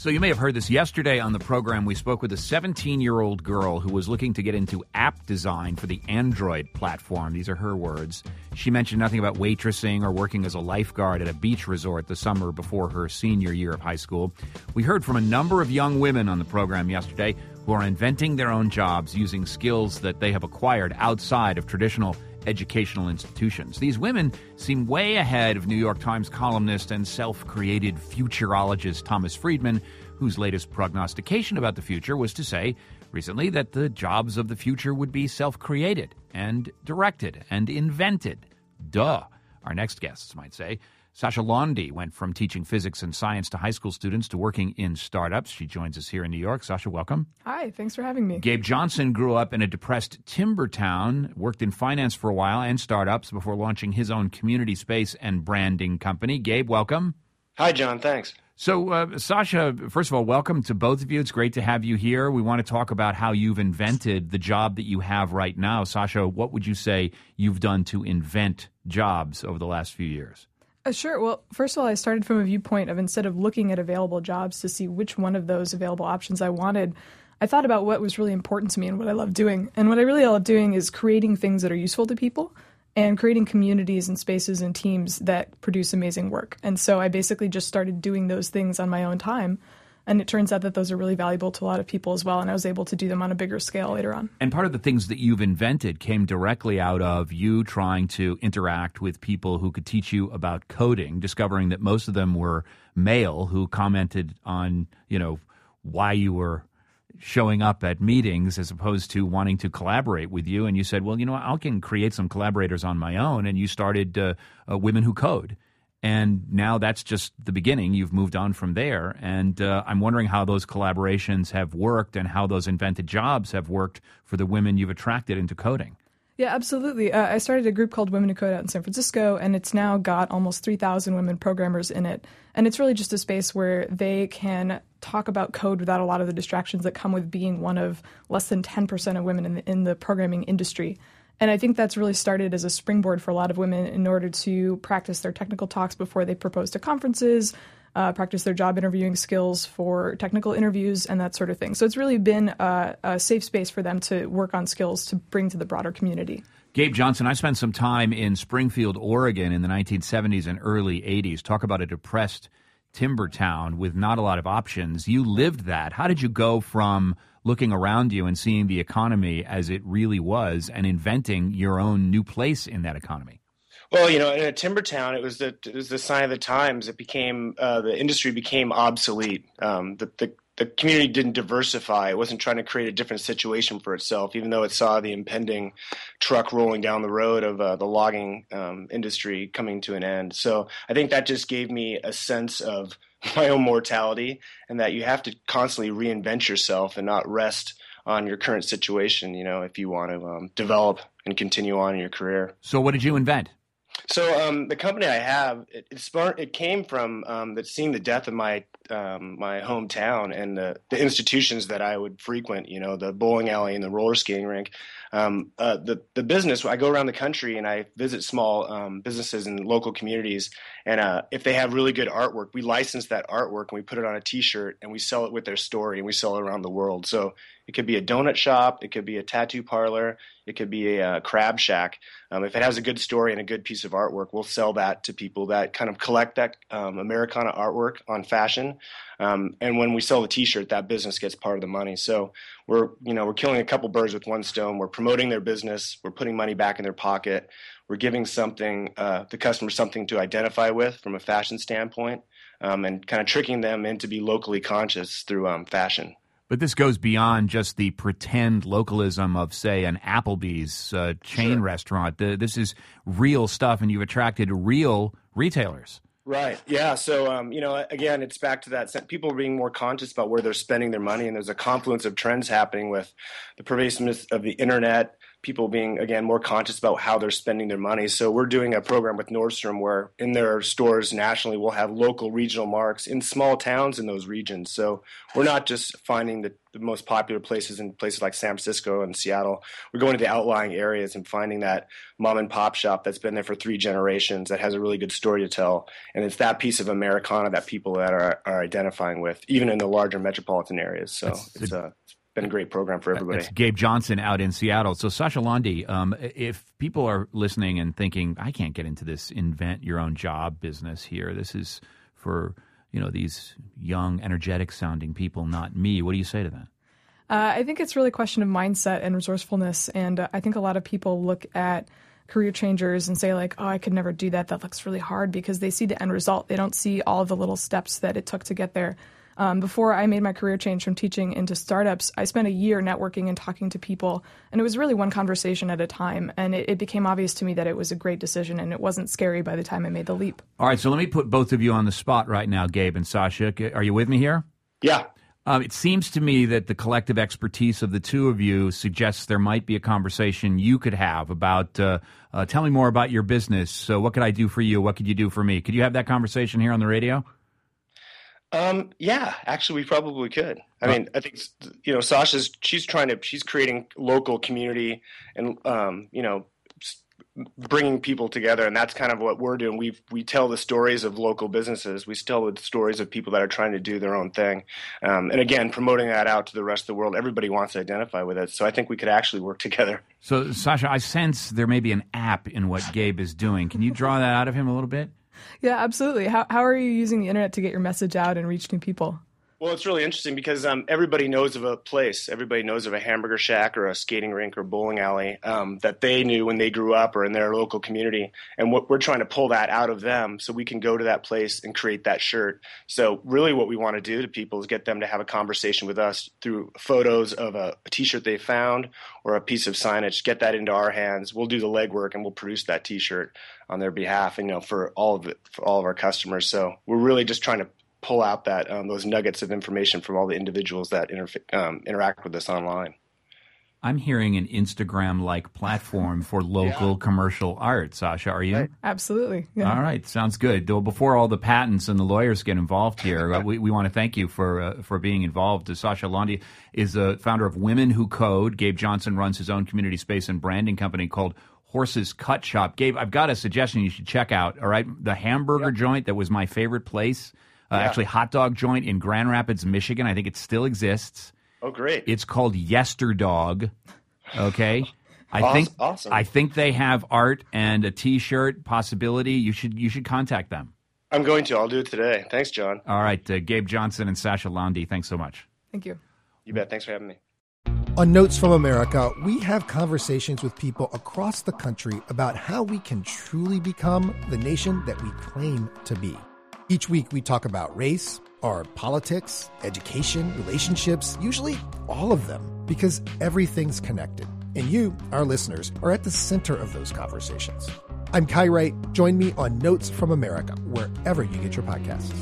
So, you may have heard this yesterday on the program. We spoke with a 17 year old girl who was looking to get into app design for the Android platform. These are her words. She mentioned nothing about waitressing or working as a lifeguard at a beach resort the summer before her senior year of high school. We heard from a number of young women on the program yesterday who are inventing their own jobs using skills that they have acquired outside of traditional educational institutions. These women seem way ahead of New York Times columnist and self created futurologist Thomas Friedman, whose latest prognostication about the future was to say recently that the jobs of the future would be self created and directed and invented. Duh, our next guests might say. Sasha Laundy went from teaching physics and science to high school students to working in startups. She joins us here in New York. Sasha, welcome. Hi, thanks for having me. Gabe Johnson grew up in a depressed timber town, worked in finance for a while and startups before launching his own community space and branding company. Gabe, welcome. Hi, John. Thanks. So, uh, Sasha, first of all, welcome to both of you. It's great to have you here. We want to talk about how you've invented the job that you have right now. Sasha, what would you say you've done to invent jobs over the last few years? Uh, sure. Well, first of all, I started from a viewpoint of instead of looking at available jobs to see which one of those available options I wanted, I thought about what was really important to me and what I love doing. And what I really love doing is creating things that are useful to people and creating communities and spaces and teams that produce amazing work. And so I basically just started doing those things on my own time and it turns out that those are really valuable to a lot of people as well. And I was able to do them on a bigger scale later on. And part of the things that you've invented came directly out of you trying to interact with people who could teach you about coding, discovering that most of them were male who commented on, you know, why you were showing up at meetings as opposed to wanting to collaborate with you. And you said, well, you know, I can create some collaborators on my own. And you started uh, uh, Women Who Code. And now that's just the beginning. You've moved on from there. And uh, I'm wondering how those collaborations have worked and how those invented jobs have worked for the women you've attracted into coding. Yeah, absolutely. Uh, I started a group called Women Who Code out in San Francisco, and it's now got almost 3,000 women programmers in it. And it's really just a space where they can talk about code without a lot of the distractions that come with being one of less than 10% of women in the, in the programming industry. And I think that's really started as a springboard for a lot of women in order to practice their technical talks before they propose to conferences, uh, practice their job interviewing skills for technical interviews, and that sort of thing. So it's really been a, a safe space for them to work on skills to bring to the broader community. Gabe Johnson, I spent some time in Springfield, Oregon in the 1970s and early 80s. Talk about a depressed timber town with not a lot of options. You lived that. How did you go from looking around you and seeing the economy as it really was and inventing your own new place in that economy? Well, you know, in a timber town, it was the it was the sign of the times. It became uh, the industry became obsolete. Um, the, the the community didn't diversify. It wasn't trying to create a different situation for itself, even though it saw the impending truck rolling down the road of uh, the logging um, industry coming to an end. So I think that just gave me a sense of my own mortality and that you have to constantly reinvent yourself and not rest on your current situation, you know, if you want to um, develop and continue on in your career. So, what did you invent? So um, the company I have, it, it, it came from um, the, seeing the death of my um, my hometown and the, the, institutions that I would frequent. You know, the bowling alley and the roller skating rink. Um, uh, the the business. I go around the country and I visit small um, businesses and local communities. And uh, if they have really good artwork, we license that artwork and we put it on a T-shirt and we sell it with their story and we sell it around the world. So it could be a donut shop, it could be a tattoo parlor, it could be a, a crab shack. Um, if it has a good story and a good piece of artwork, we'll sell that to people that kind of collect that um, Americana artwork on fashion. Um, and when we sell the T-shirt, that business gets part of the money. So we're you know we're killing a couple birds with one stone. We're promoting their business. We're putting money back in their pocket. We're giving something uh, the customer something to identify with from a fashion standpoint, um, and kind of tricking them into be locally conscious through um, fashion. But this goes beyond just the pretend localism of, say, an Applebee's uh, chain sure. restaurant. The, this is real stuff, and you've attracted real retailers. Right. Yeah. So, um, you know, again, it's back to that. People being more conscious about where they're spending their money, and there's a confluence of trends happening with the pervasiveness of the internet, people being again more conscious about how they're spending their money. So we're doing a program with Nordstrom where in their stores nationally we'll have local regional marks in small towns in those regions. So we're not just finding the, the most popular places in places like San Francisco and Seattle. We're going to the outlying areas and finding that mom and pop shop that's been there for three generations that has a really good story to tell. And it's that piece of Americana that people that are, are identifying with, even in the larger metropolitan areas. So it's, a, uh, it's been a great program for everybody. It's Gabe Johnson out in Seattle. So Sasha Laundy, um, if people are listening and thinking, I can't get into this invent your own job business here. This is for you know these young, energetic sounding people, not me. What do you say to that? Uh, I think it's really a question of mindset and resourcefulness, and uh, I think a lot of people look at career changers and say like, "Oh, I could never do that. That looks really hard," because they see the end result. They don't see all of the little steps that it took to get there. Um, before I made my career change from teaching into startups, I spent a year networking and talking to people, and it was really one conversation at a time. And it, it, became obvious to me that it was a great decision, and it wasn't scary by the time I made the leap. All right, so let me put both of you on the spot right now, Gabe and Sasha. Are you with me here? Yeah. Um, it seems to me that the collective expertise of the two of you suggests there might be a conversation you could have about. Uh, uh, tell me more about your business. So, what could I do for you? What could you do for me? Could you have that conversation here on the radio? Um, yeah, actually, we probably could. I mean, I think you know, Sasha's she's trying to she's creating local community and um, you know, bringing people together, and that's kind of what we're doing. We we tell the stories of local businesses. We tell the stories of people that are trying to do their own thing, um, and again, promoting that out to the rest of the world. Everybody wants to identify with it, so I think we could actually work together. So, Sasha, I sense there may be an app in what Gabe is doing. Can you draw that out of him a little bit? Yeah, absolutely. How, how are you using the internet to get your message out and reach new people? Well, it's really interesting because um, everybody knows of a place. Everybody knows of a hamburger shack or a skating rink or bowling alley um, that they knew when they grew up or in their local community. And what we're trying to pull that out of them so we can go to that place and create that shirt. So, really, what we want to do to people is get them to have a conversation with us through photos of a a t-shirt they found or a piece of signage. Get that into our hands. We'll do the legwork and we'll produce that t-shirt on their behalf. And you know, for all of it, for all of our customers. So, we're really just trying to pull out that um, those nuggets of information from all the individuals that inter- um, interact with us online. I'm hearing an Instagram like platform for local yeah. commercial art. Sasha, are you? Right. Absolutely. Yeah. All right, sounds good. Though before all the patents and the lawyers get involved here, we, we want to thank you for uh, for being involved. Sasha Laundy is the founder of Women Who Code. Gabe Johnson runs his own community space and branding company called Horses Cut Shop. Gabe, I've got a suggestion you should check out. All right, the hamburger yep. joint that was my favorite place yeah. actually hot dog joint in Grand Rapids, Michigan. I think it still exists. Oh, great! It's called Yesterdog. Okay. I awesome. think awesome. I think they have art and a T-shirt possibility. You should you should contact them. I'm going to. I'll do it today. Thanks, John. All right, uh, Gabe Johnson and Sasha Laundy. Thanks so much. Thank you. You bet. Thanks for having me. On Notes from America, we have conversations with people across the country about how we can truly become the nation that we claim to be. Each week, we talk about race, our politics, education, relationships, usually all of them, because everything's connected. And you, our listeners, are at the center of those conversations. I'm Kai Wright. Join me on Notes from America, wherever you get your podcasts.